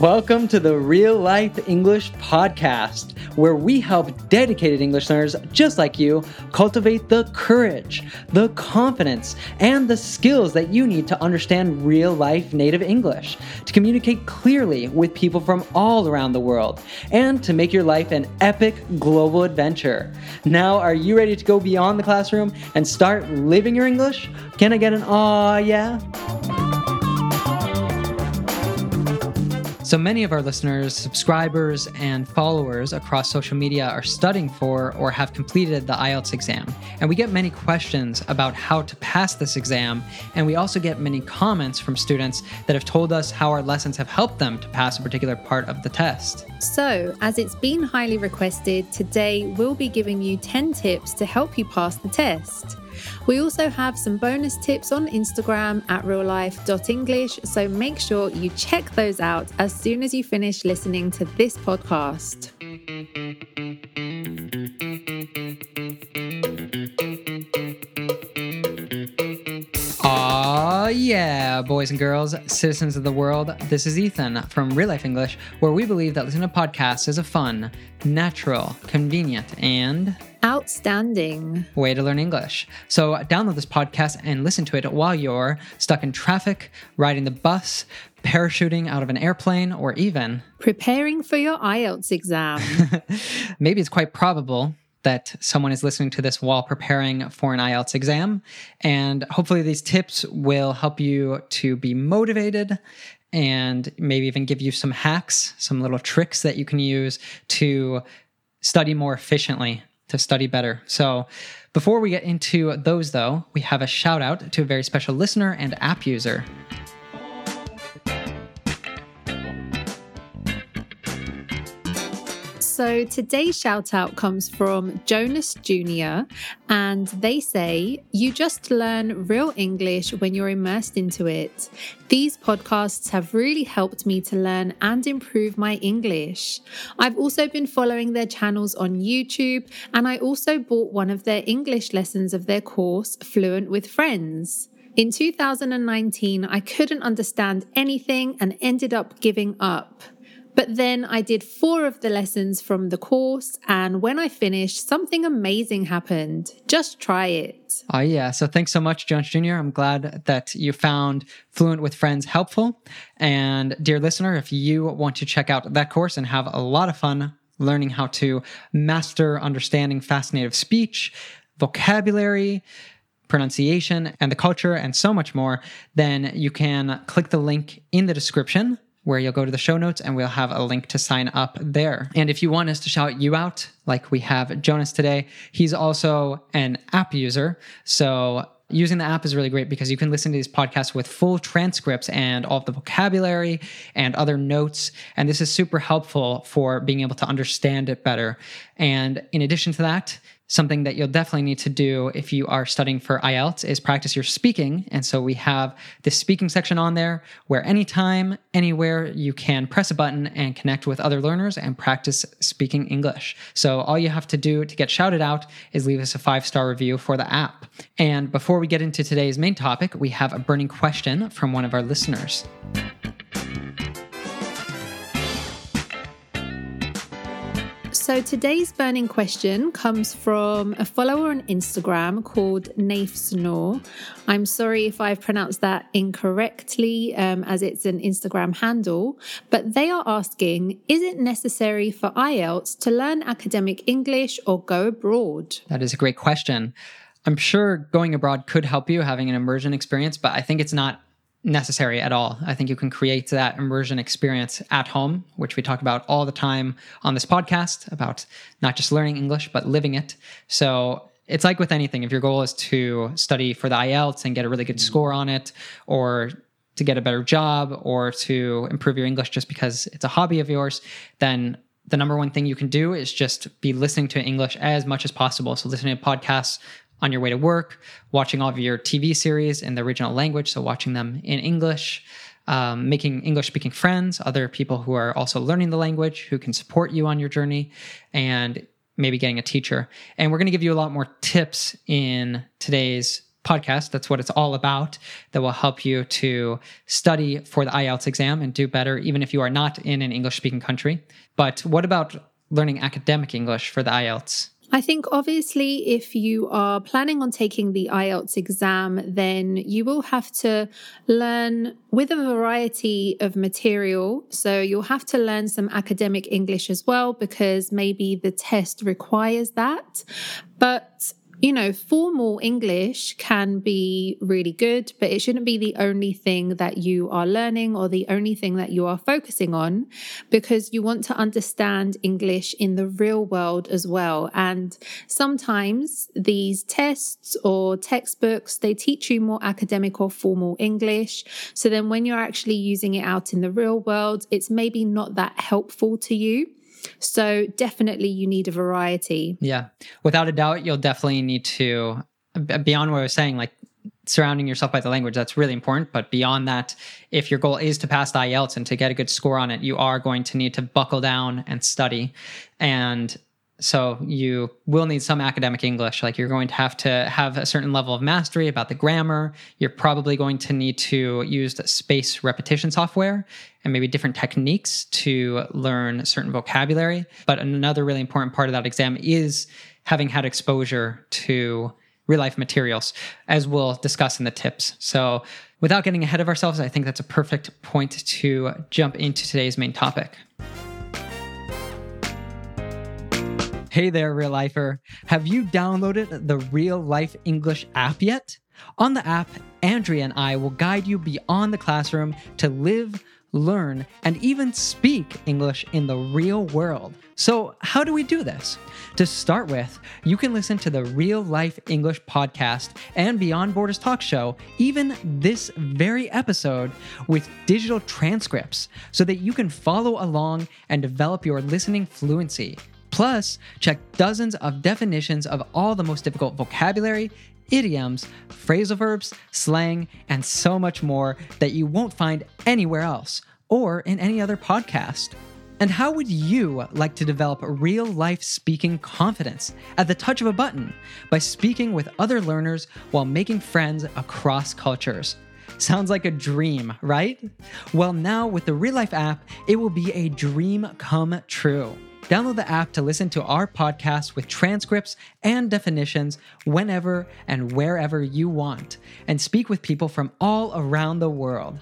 Welcome to the Real Life English Podcast, where we help dedicated English learners just like you cultivate the courage, the confidence, and the skills that you need to understand real life native English, to communicate clearly with people from all around the world, and to make your life an epic global adventure. Now, are you ready to go beyond the classroom and start living your English? Can I get an aw yeah? So many of our listeners, subscribers, and followers across social media are studying for or have completed the IELTS exam. And we get many questions about how to pass this exam. And we also get many comments from students that have told us how our lessons have helped them to pass a particular part of the test. So, as it's been highly requested, today we'll be giving you 10 tips to help you pass the test. We also have some bonus tips on Instagram at reallife.english, so make sure you check those out as soon as you finish listening to this podcast. Aw, yeah, boys and girls, citizens of the world. This is Ethan from Real Life English, where we believe that listening to podcasts is a fun, natural, convenient, and Outstanding. way to learn English. So download this podcast and listen to it while you're stuck in traffic, riding the bus, parachuting out of an airplane, or even Preparing for your IELTS exam. maybe it's quite probable that someone is listening to this while preparing for an IELTS exam. And hopefully, these tips will help you to be motivated and maybe even give you some hacks, some little tricks that you can use to study more efficiently, to study better. So, before we get into those, though, we have a shout out to a very special listener and app user. So today's shout out comes from Jonas Jr. and they say, You just learn real English when you're immersed into it. These podcasts have really helped me to learn and improve my English. I've also been following their channels on YouTube and I also bought one of their English lessons of their course, Fluent with Friends. In 2019, I couldn't understand anything and ended up giving up. But then I did four of the lessons from the course, and when I finished, something amazing happened. Just try it. Oh, yeah. So thanks so much, Jones Jr. I'm glad that you found Fluent with Friends helpful. And, dear listener, if you want to check out that course and have a lot of fun learning how to master understanding fast native speech, vocabulary, pronunciation, and the culture, and so much more, then you can click the link in the description where you'll go to the show notes and we'll have a link to sign up there. And if you want us to shout you out, like we have Jonas today, he's also an app user. So using the app is really great because you can listen to these podcasts with full transcripts and all of the vocabulary and other notes. And this is super helpful for being able to understand it better. And in addition to that, something that you'll definitely need to do if you are studying for IELTS is practice your speaking. And so we have this speaking section on there where anytime, anywhere, you can press a button and connect with other learners and practice speaking English. So all you have to do to get shouted out is leave us a five star review for the app. And before we get into today's main topic, we have a burning question from one of our listeners. So today's burning question comes from a follower on Instagram called Naif Snore. I'm sorry if I've pronounced that incorrectly, um, as it's an Instagram handle, but they are asking Is it necessary for IELTS to learn academic English or go abroad? That is a great question. I'm sure going abroad could help you having an immersion experience, but I think it's not necessary at all. I think you can create that immersion experience at home, which we talk about all the time on this podcast about not just learning English, but living it. So it's like with anything. If your goal is to study for the IELTS and get a really good mm-hmm. score on it, or to get a better job, or to improve your English just because it's a hobby of yours, then the number one thing you can do is just be listening to English as much as possible. So listening to podcasts on your way to work, watching all of your TV series in the original language, so watching them in English, um, making English speaking friends, other people who are also learning the language, who can support you on your journey, and maybe getting a teacher. And we're going to give you a lot more tips in today's podcast. That's what it's all about. That will help you to study for the IELTS exam and do better, even if you are not in an English speaking country. But what about learning academic English for the IELTS? I think obviously, if you are planning on taking the IELTS exam, then you will have to learn with a variety of material. So you'll have to learn some academic English as well, because maybe the test requires that. But you know, formal English can be really good, but it shouldn't be the only thing that you are learning or the only thing that you are focusing on because you want to understand English in the real world as well. And sometimes these tests or textbooks, they teach you more academic or formal English. So then when you're actually using it out in the real world, it's maybe not that helpful to you. So definitely you need a variety. Yeah. Without a doubt, you'll definitely need to, beyond what I was saying, like surrounding yourself by the language, that's really important. But beyond that, if your goal is to pass the IELTS and to get a good score on it, you are going to need to buckle down and study. And so you will need some academic English. Like you're going to have to have a certain level of mastery about the grammar. You're probably going to need to use space repetition software and maybe different techniques to learn certain vocabulary. But another really important part of that exam is having had exposure to real life materials, as we'll discuss in the tips. So without getting ahead of ourselves, I think that's a perfect point to jump into today's main topic. Hey there, real lifer. Have you downloaded the Real Life English app yet? On the app, Andrea and I will guide you beyond the classroom to live, learn, and even speak English in the real world. So, how do we do this? To start with, you can listen to the Real Life English podcast and Beyond Borders Talk Show, even this very episode, with digital transcripts so that you can follow along and develop your listening fluency. Plus, check dozens of definitions of all the most difficult vocabulary, idioms, phrasal verbs, slang, and so much more that you won't find anywhere else or in any other podcast. And how would you like to develop real life speaking confidence at the touch of a button by speaking with other learners while making friends across cultures? Sounds like a dream, right? Well, now with the real life app, it will be a dream come true. Download the app to listen to our podcast with transcripts and definitions whenever and wherever you want, and speak with people from all around the world.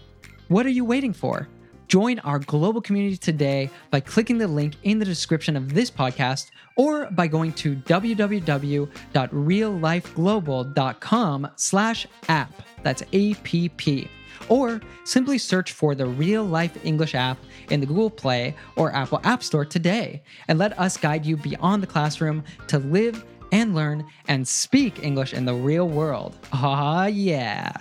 What are you waiting for? Join our global community today by clicking the link in the description of this podcast or by going to www.reallifeglobal.com slash app. That's A-P-P or simply search for the Real Life English app in the Google Play or Apple App Store today and let us guide you beyond the classroom to live and learn and speak English in the real world. Ah, yeah.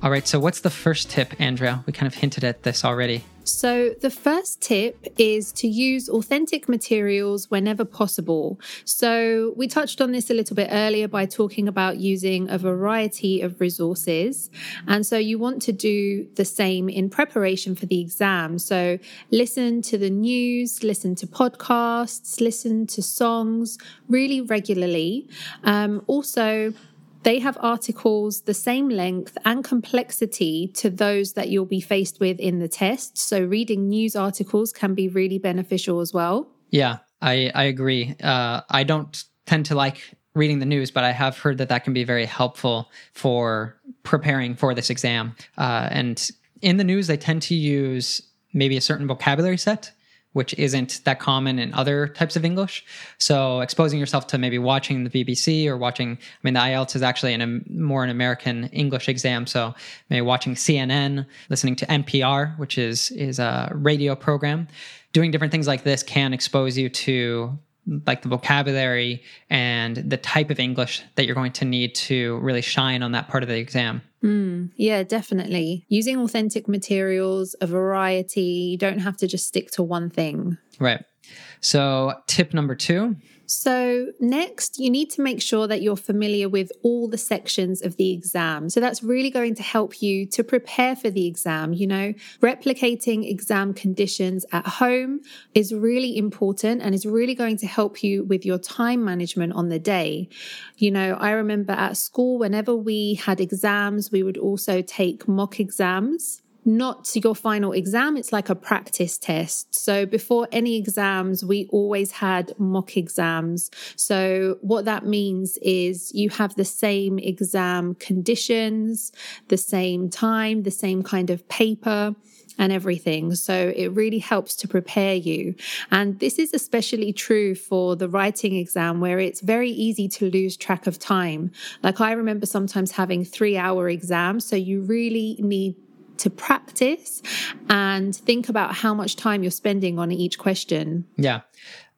All right, so what's the first tip, Andrea? We kind of hinted at this already. So, the first tip is to use authentic materials whenever possible. So, we touched on this a little bit earlier by talking about using a variety of resources. And so, you want to do the same in preparation for the exam. So, listen to the news, listen to podcasts, listen to songs really regularly. Um, also, they have articles the same length and complexity to those that you'll be faced with in the test. So, reading news articles can be really beneficial as well. Yeah, I, I agree. Uh, I don't tend to like reading the news, but I have heard that that can be very helpful for preparing for this exam. Uh, and in the news, they tend to use maybe a certain vocabulary set which isn't that common in other types of English. So exposing yourself to maybe watching the BBC or watching, I mean, the IELTS is actually a um, more an American English exam. So maybe watching CNN, listening to NPR, which is is a radio program, doing different things like this can expose you to like the vocabulary and the type of English that you're going to need to really shine on that part of the exam. Mm, yeah, definitely. Using authentic materials, a variety, you don't have to just stick to one thing. Right. So, tip number two So, next, you need to make sure that you're familiar with all the sections of the exam. So, that's really going to help you to prepare for the exam. You know, replicating exam conditions at home is really important and is really going to help you with your time management on the day. You know, I remember at school, whenever we had exams, we would also take mock exams not your final exam, it's like a practice test. So before any exams, we always had mock exams. So what that means is you have the same exam conditions, the same time, the same kind of paper and everything. So it really helps to prepare you. And this is especially true for the writing exam where it's very easy to lose track of time. Like I remember sometimes having three hour exams. So you really need to practice and think about how much time you're spending on each question. Yeah.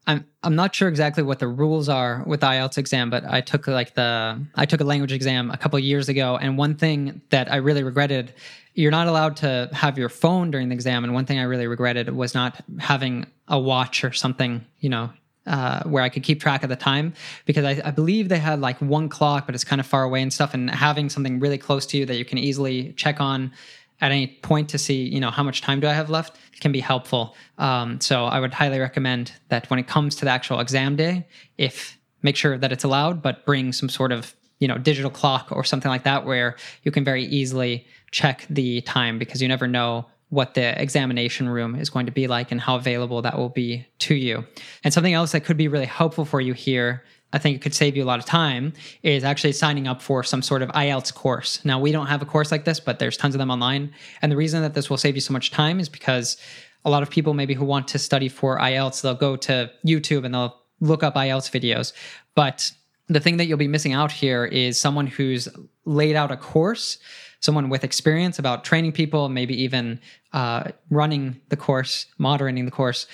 I'm I'm not sure exactly what the rules are with IELTS exam, but I took like the I took a language exam a couple years ago, and one thing that I really regretted, you're not allowed to have your phone during the exam, and one thing I really regretted was not having a watch or something, you know, uh, where I could keep track of the time because I, I, believe they had like one clock, but it's kind of far away and stuff. And having something really close to you that you can easily check on at any point to see you know how much time do i have left can be helpful. Um, so i would highly recommend that when it comes to the actual exam day if make sure that it's allowed but bring some sort of you know digital clock or something like that where you can very easily check the time because you never know what the examination room is going to be like and how available that will be to you. And something else that could be really helpful for you here I think it could save you a lot of time is actually signing up for some sort of IELTS course. Now, we don't have a course like this, but there's tons of them online. And the reason that this will save you so much time is because a lot of people maybe who want to study for IELTS, they'll go to YouTube and they'll look up IELTS videos. But the thing that you'll be missing out here is someone who's laid out a course, someone with experience about training people, maybe even uh, running the course, moderating the course,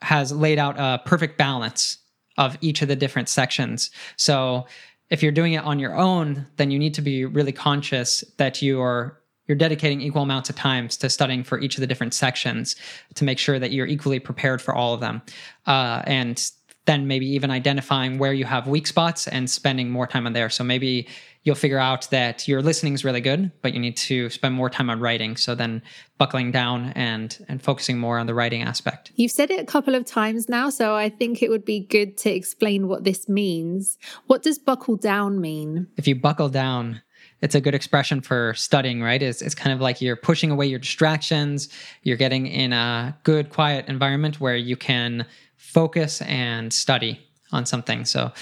has laid out a perfect balance of each of the different sections. So if you're doing it on your own, then you need to be really conscious that you are you're dedicating equal amounts of times to studying for each of the different sections to make sure that you're equally prepared for all of them. Uh, and then maybe even identifying where you have weak spots and spending more time on there. So maybe you'll figure out that your listening is really good, but you need to spend more time on writing. So then buckling down and and focusing more on the writing aspect. You've said it a couple of times now, so I think it would be good to explain what this means. What does buckle down mean? If you buckle down, it's a good expression for studying, right? It's, it's kind of like you're pushing away your distractions. You're getting in a good, quiet environment where you can focus and study on something. So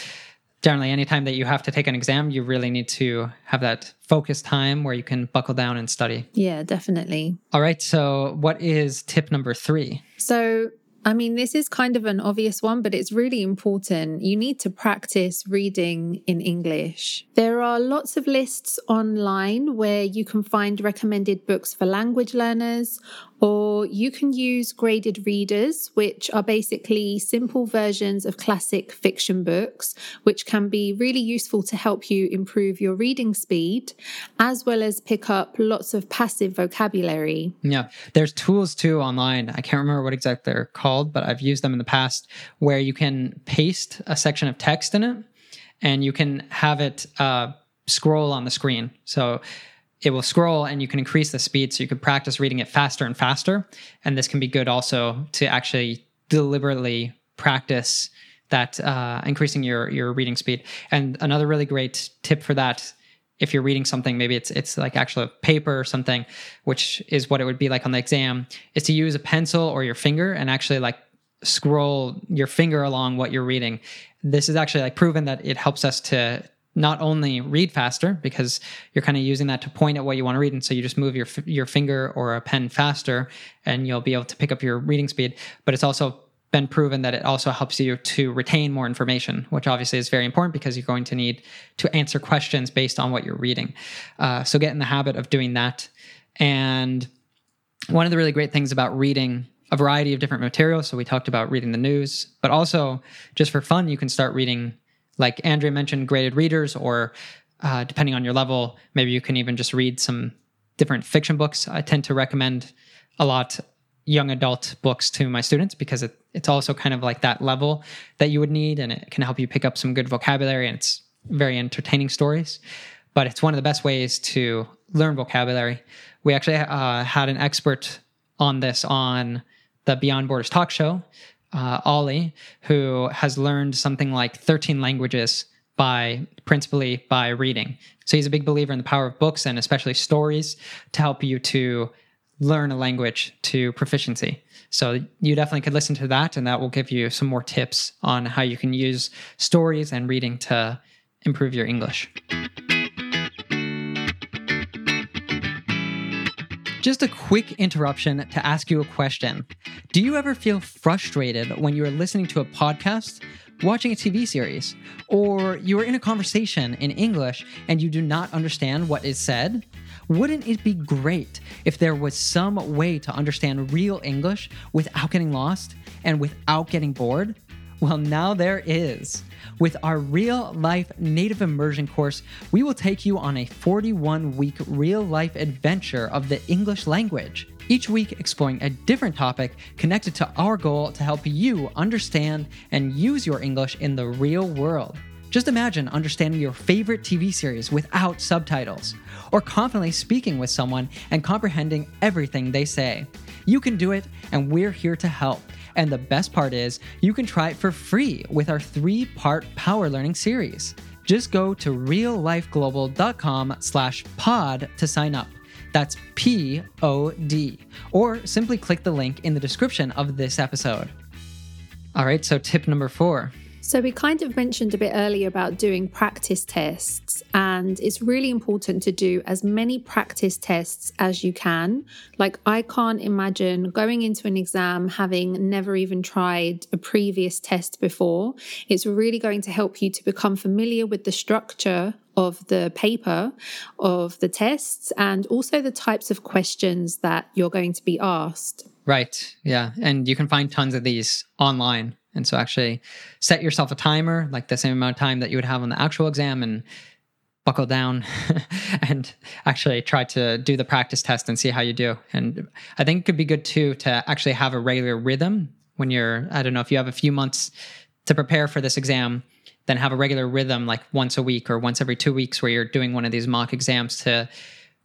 generally anytime that you have to take an exam you really need to have that focus time where you can buckle down and study yeah definitely all right so what is tip number three so I mean, this is kind of an obvious one, but it's really important. You need to practice reading in English. There are lots of lists online where you can find recommended books for language learners or you can use graded readers, which are basically simple versions of classic fiction books, which can be really useful to help you improve your reading speed, as well as pick up lots of passive vocabulary. Yeah, there's tools too online. I can't remember what exactly they're called, but I've used them in the past where you can paste a section of text in it and you can have it uh, scroll on the screen. So it will scroll and you can increase the speed so you could practice reading it faster and faster. And this can be good also to actually deliberately practice that uh, increasing your your reading speed. And another really great tip for that, if you're reading something, maybe it's it's like actual paper or something, which is what it would be like on the exam, is to use a pencil or your finger and actually like scroll your finger along what you're reading. This is actually like proven that it helps us to not only read faster because you're kind of using that to point at what you want to read and so you just move your your finger or a pen faster and you'll be able to pick up your reading speed but it's also been proven that it also helps you to retain more information which obviously is very important because you're going to need to answer questions based on what you're reading. Uh, so get in the habit of doing that. And one of the really great things about reading a variety of different materials so we talked about reading the news but also just for fun you can start reading like Andrea mentioned, graded readers, or uh, depending on your level, maybe you can even just read some different fiction books. I tend to recommend a lot young adult books to my students because it, it's also kind of like that level that you would need and it can help you pick up some good vocabulary and it's very entertaining stories but it's one of the best ways to learn vocabulary we actually uh, had an expert on this on the beyond borders talk show uh, Olly who has learned something like 13 languages by principally by reading so he's a big believer in the power of books and especially stories to help you to learn a language to proficiency. So you definitely could listen to that, and that will give you some more tips on how you can use stories and reading to improve your English. Just a quick interruption to ask you a question. Do you ever feel frustrated when you are listening to a podcast, watching a TV series, or you are in a conversation in English and you do not understand what is said? Wouldn't it be great if there was some way to understand real English without getting lost and without getting bored? Well, now there is. With our real life native immersion course, we will take you on a 41 week real life adventure of the English language. Each week, exploring a different topic connected to our goal to help you understand and use your English in the real world. Just imagine understanding your favorite TV series without subtitles, or confidently speaking with someone and comprehending everything they say. You can do it, and we're here to help. And the best part is, you can try it for free with our three part power learning series. Just go to reallifeglobal.com slash pod to sign up. That's P O D. Or simply click the link in the description of this episode. All right, so tip number four so, we kind of mentioned a bit earlier about doing practice tests, and it's really important to do as many practice tests as you can. Like, I can't imagine going into an exam having never even tried a previous test before. It's really going to help you to become familiar with the structure of the paper, of the tests, and also the types of questions that you're going to be asked. Right. Yeah. And you can find tons of these online. And so actually set yourself a timer, like the same amount of time that you would have on the actual exam and buckle down and actually try to do the practice test and see how you do. And I think it could be good too to actually have a regular rhythm when you're, I don't know, if you have a few months to prepare for this exam, then have a regular rhythm like once a week or once every two weeks where you're doing one of these mock exams to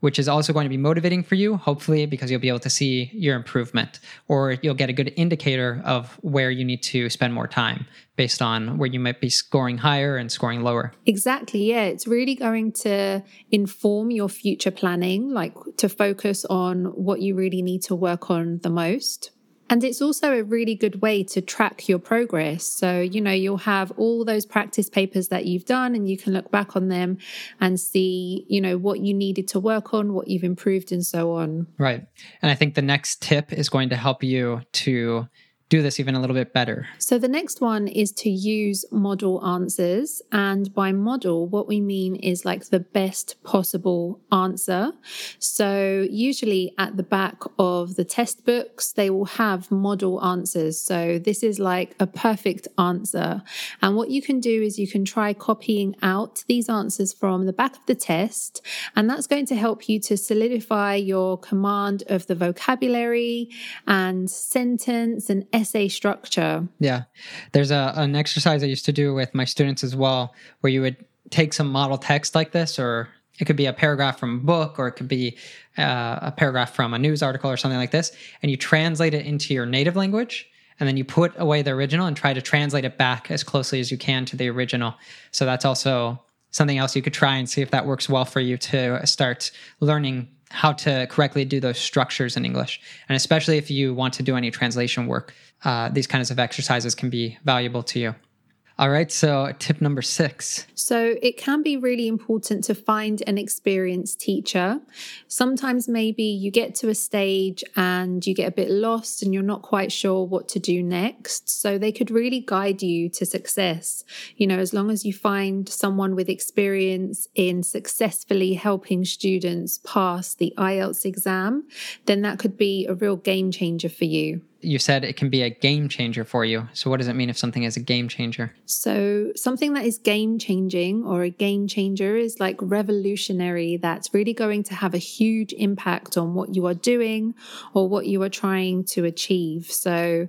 which is also going to be motivating for you, hopefully, because you'll be able to see your improvement or you'll get a good indicator of where you need to spend more time based on where you might be scoring higher and scoring lower. Exactly. Yeah. It's really going to inform your future planning, like to focus on what you really need to work on the most. And it's also a really good way to track your progress. So, you know, you'll have all those practice papers that you've done and you can look back on them and see, you know, what you needed to work on, what you've improved, and so on. Right. And I think the next tip is going to help you to do this even a little bit better. So, the next one is to use model answers. And by model, what we mean is like the best possible answer. So, usually at the back of the test books, they will have model answers. So, this is like a perfect answer. And what you can do is you can try copying out these answers from the back of the test. And that's going to help you to solidify your command of the vocabulary and sentence and essay structure. Yeah. There's a, an exercise I used to do with my students as well, where you would take some model text like this, or it could be a paragraph from a book, or it could be uh, a paragraph from a news article or something like this, and you translate it into your native language. And then you put away the original and try to translate it back as closely as you can to the original. So that's also something else you could try and see if that works well for you to start learning how to correctly do those structures in English. And especially if you want to do any translation work, uh, these kinds of exercises can be valuable to you. All right, so tip number six. So it can be really important to find an experienced teacher. Sometimes maybe you get to a stage and you get a bit lost and you're not quite sure what to do next. So they could really guide you to success. You know, as long as you find someone with experience in successfully helping students pass the IELTS exam, then that could be a real game changer for you. You said it can be a game changer for you. So, what does it mean if something is a game changer? So, something that is game changing or a game changer is like revolutionary, that's really going to have a huge impact on what you are doing or what you are trying to achieve. So,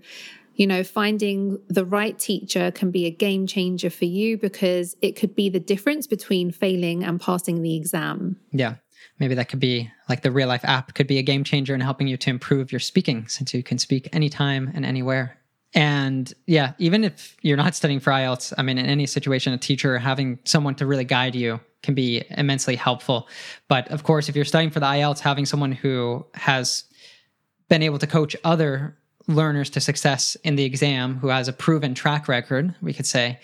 you know, finding the right teacher can be a game changer for you because it could be the difference between failing and passing the exam. Yeah. Maybe that could be like the real life app could be a game changer in helping you to improve your speaking since you can speak anytime and anywhere. And yeah, even if you're not studying for IELTS, I mean, in any situation, a teacher having someone to really guide you can be immensely helpful. But of course, if you're studying for the IELTS, having someone who has been able to coach other learners to success in the exam, who has a proven track record, we could say,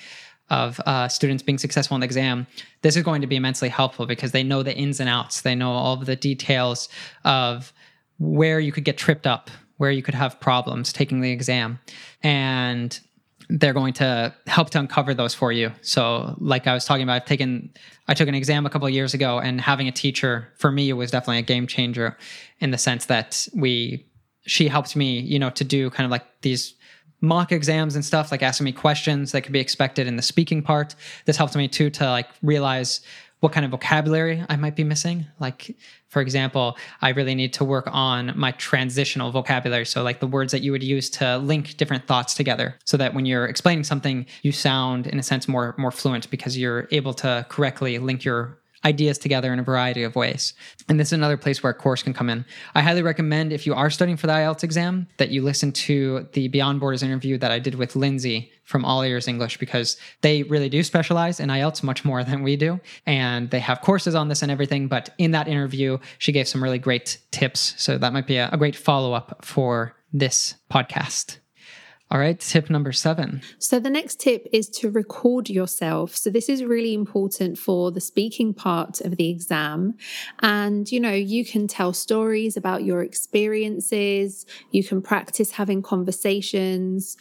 of uh, students being successful in the exam, this is going to be immensely helpful because they know the ins and outs. They know all of the details of where you could get tripped up, where you could have problems taking the exam. And they're going to help to uncover those for you. So, like I was talking about, I've taken, I took an exam a couple years ago, and having a teacher for me it was definitely a game changer in the sense that we, she helped me, you know, to do kind of like these mock exams and stuff, like asking me questions that could be expected in the speaking part. This helped me too to like realize what kind of vocabulary I might be missing. Like, for example, I really need to work on my transitional vocabulary. So, like the words that you would use to link different thoughts together, so that when you're explaining something, you sound, in a sense, more more fluent because you're able to correctly link your ideas together in a variety of ways. And this is another place where a course can come in. I highly recommend if you are studying for the IELTS exam that you listen to the Beyond Borders interview that I did with Lindsay from All Ears English because they really do specialize in IELTS much more than we do. And they have courses on this and everything. But in that interview, she gave some really great tips. So that might be a, a great follow up for this podcast. All right, tip number seven. So, the next tip is to record yourself. So, this is really important for the speaking part of the exam. And, you know, you can tell stories about your experiences, you can practice having conversations,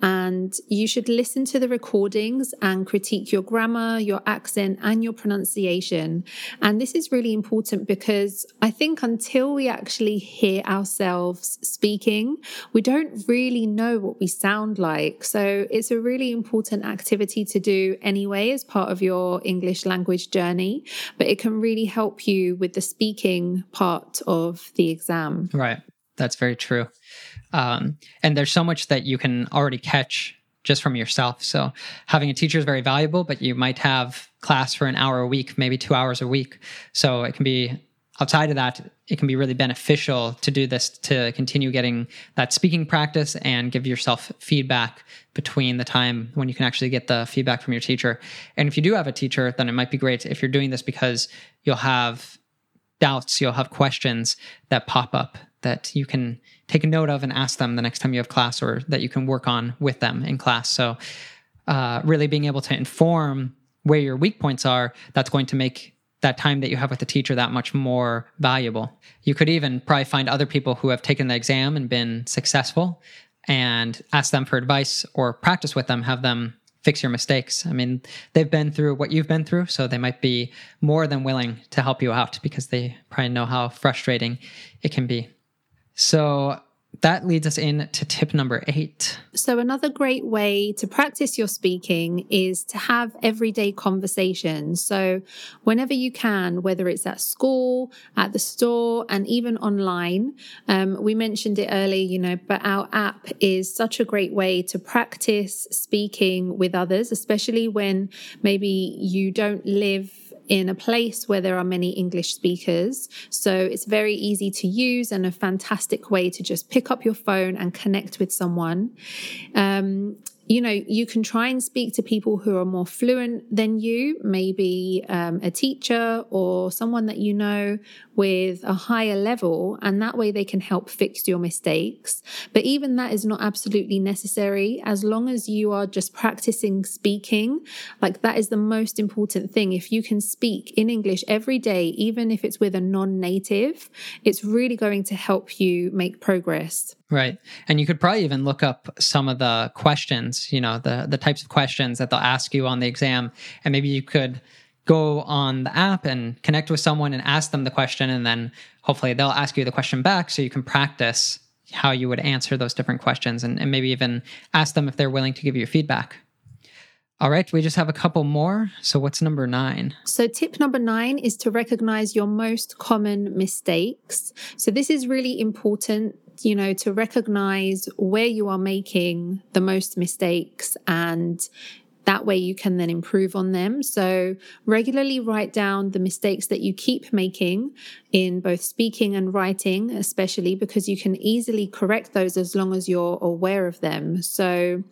and you should listen to the recordings and critique your grammar, your accent, and your pronunciation. And this is really important because I think until we actually hear ourselves speaking, we don't really know what we sound like. So it's a really important activity to do anyway as part of your English language journey, but it can really help you with the speaking part of the exam. Right. That's very true. Um, and there's so much that you can already catch just from yourself. So having a teacher is very valuable, but you might have class for an hour a week, maybe two hours a week. So it can be outside of that, it can be really beneficial to do this to continue getting that speaking practice and give yourself feedback between the time when you can actually get the feedback from your teacher. And if you do have a teacher, then it might be great if you're doing this because you'll have doubts, you'll have questions that pop up that you can take a note of and ask them the next time you have class or that you can work on with them in class. So, uh, really being able to inform where your weak points are, that's going to make that time that you have with the teacher that much more valuable. You could even probably find other people who have taken the exam and been successful and ask them for advice or practice with them, have them fix your mistakes. I mean, they've been through what you've been through, so they might be more than willing to help you out because they probably know how frustrating it can be. So, that leads us in to tip number eight. So, another great way to practice your speaking is to have everyday conversations. So, whenever you can, whether it's at school, at the store, and even online, um, we mentioned it earlier, you know, but our app is such a great way to practice speaking with others, especially when maybe you don't live in a place where there are many English speakers. So it's very easy to use and a fantastic way to just pick up your phone and connect with someone. Um, you know, you can try and speak to people who are more fluent than you, maybe um, a teacher or someone that you know with a higher level, and that way they can help fix your mistakes. But even that is not absolutely necessary as long as you are just practicing speaking. Like, that is the most important thing. If you can speak in English every day, even if it's with a non native, it's really going to help you make progress. Right. And you could probably even look up some of the questions, you know, the the types of questions that they'll ask you on the exam and maybe you could go on the app and connect with someone and ask them the question and then hopefully they'll ask you the question back so you can practice how you would answer those different questions and, and maybe even ask them if they're willing to give you feedback. All right, we just have a couple more. So, what's number nine? So, tip number nine is to recognize your most common mistakes. So, this is really important, you know, to recognize where you are making the most mistakes and that way you can then improve on them. So regularly write down the mistakes that you keep making in both speaking and writing, especially because you can easily correct those as long as you're aware of them. So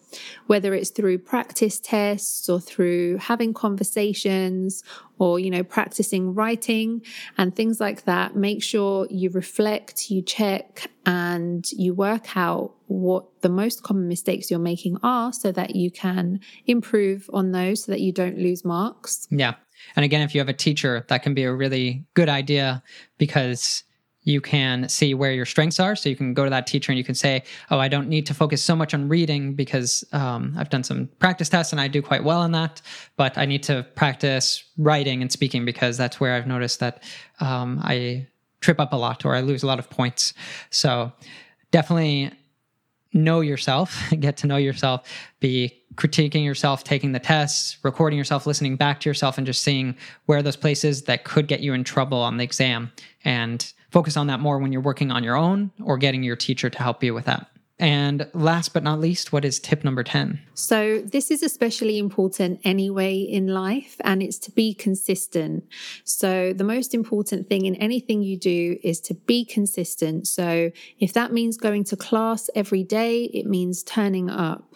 whether it's through practice tests or through having conversations or you know practicing writing and things like that make sure you reflect you check and you work out what the most common mistakes you're making are so that you can improve on those so that you don't lose marks yeah and again if you have a teacher that can be a really good idea because you can see where your strengths are. So you can go to that teacher and you can say, Oh, I don't need to focus so much on reading because um, I've done some practice tests and I do quite well in that. But I need to practice writing and speaking because that's where I've noticed that um, I trip up a lot or I lose a lot of points. So definitely know yourself, get to know yourself, be critiquing yourself, taking the tests, recording yourself, listening back to yourself, and just seeing where those places that could get you in trouble on the exam and focus on that more when you're working on your own or getting your teacher to help you with that. And last but not least, what is tip number 10? So, this is especially important anyway in life, and it's to be consistent. So, the most important thing in anything you do is to be consistent. So, if that means going to class every day, it means turning up.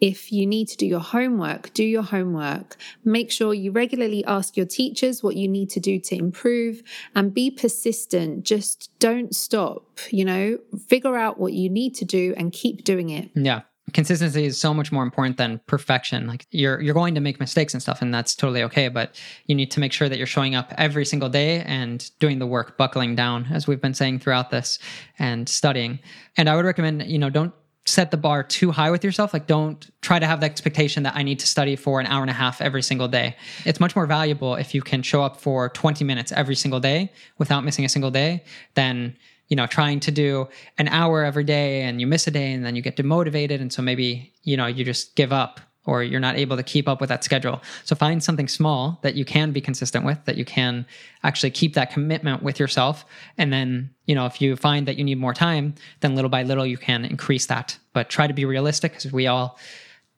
If you need to do your homework, do your homework. Make sure you regularly ask your teachers what you need to do to improve and be persistent. Just don't stop, you know, figure out what you need to do and keep doing it. Yeah consistency is so much more important than perfection like you're you're going to make mistakes and stuff and that's totally okay but you need to make sure that you're showing up every single day and doing the work buckling down as we've been saying throughout this and studying and i would recommend you know don't set the bar too high with yourself. Like, don't try to have the expectation that I need to study for an hour and a half every single day. It's much more valuable if you can show up for 20 minutes every single day without missing a single day than you know trying to do an hour every day and you miss a day and then you get demotivated and so maybe you know you just give up or you're not able to keep up with that schedule. So find something small that you can be consistent with, that you can actually keep that commitment with yourself. And then, you know, if you find that you need more time, then little by little you can increase that. But try to be realistic because we all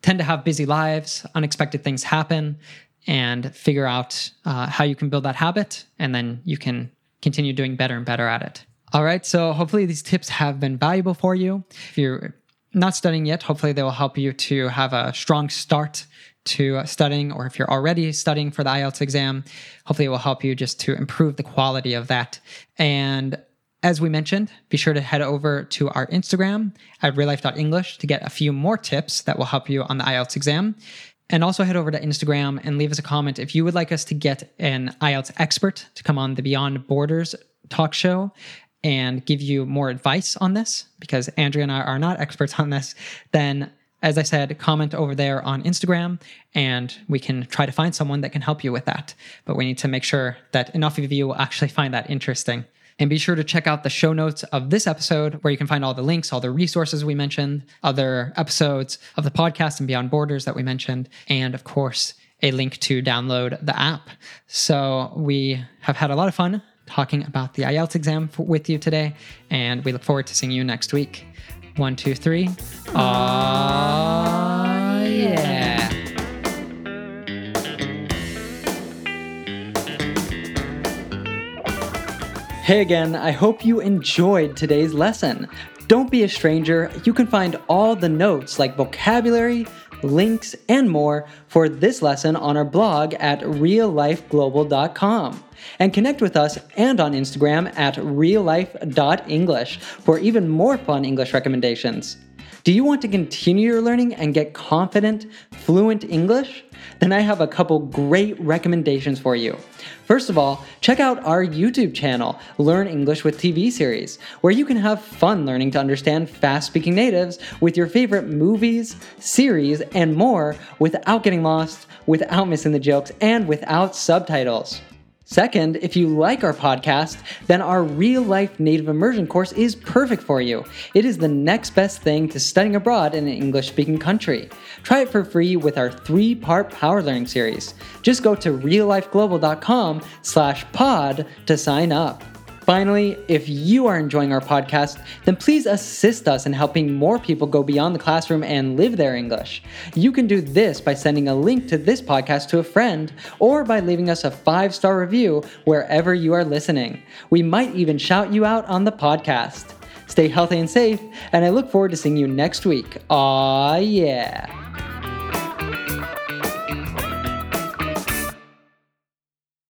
tend to have busy lives, unexpected things happen, and figure out uh, how you can build that habit. And then you can continue doing better and better at it. All right, so hopefully these tips have been valuable for you. If you're not studying yet, hopefully they will help you to have a strong start to uh, studying, or if you're already studying for the IELTS exam, hopefully it will help you just to improve the quality of that. And as we mentioned, be sure to head over to our Instagram at reallife.english to get a few more tips that will help you on the IELTS exam. And also head over to Instagram and leave us a comment if you would like us to get an IELTS expert to come on the Beyond Borders talk show and give you more advice on this, because Andrea and I are not experts on this, then as I said, comment over there on Instagram and we can try to find someone that can help you with that. But we need to make sure that enough of you will actually find that interesting. And be sure to check out the show notes of this episode where you can find all the links, all the resources we mentioned, other episodes of the podcast and Beyond Borders that we mentioned, and of course, a link to download the app. So we have had a lot of fun talking about the IELTS exam with you today, and we look forward to seeing you next week. One, two, three. Aww, yeah. Hey again, I hope you enjoyed today's lesson. Don't be a stranger. You can find all the notes like vocabulary, links, and more for this lesson on our blog at reallifeglobal.com. And connect with us and on Instagram at reallife.english for even more fun English recommendations. Do you want to continue your learning and get confident, fluent English? Then I have a couple great recommendations for you. First of all, check out our YouTube channel, Learn English with TV series, where you can have fun learning to understand fast speaking natives with your favorite movies, series, and more without getting lost, without missing the jokes, and without subtitles. Second, if you like our podcast, then our real life native immersion course is perfect for you. It is the next best thing to studying abroad in an English speaking country. Try it for free with our three part power learning series. Just go to reallifeglobal.com slash pod to sign up. Finally, if you are enjoying our podcast, then please assist us in helping more people go beyond the classroom and live their English. You can do this by sending a link to this podcast to a friend or by leaving us a five star review wherever you are listening. We might even shout you out on the podcast. Stay healthy and safe, and I look forward to seeing you next week. Aw, yeah.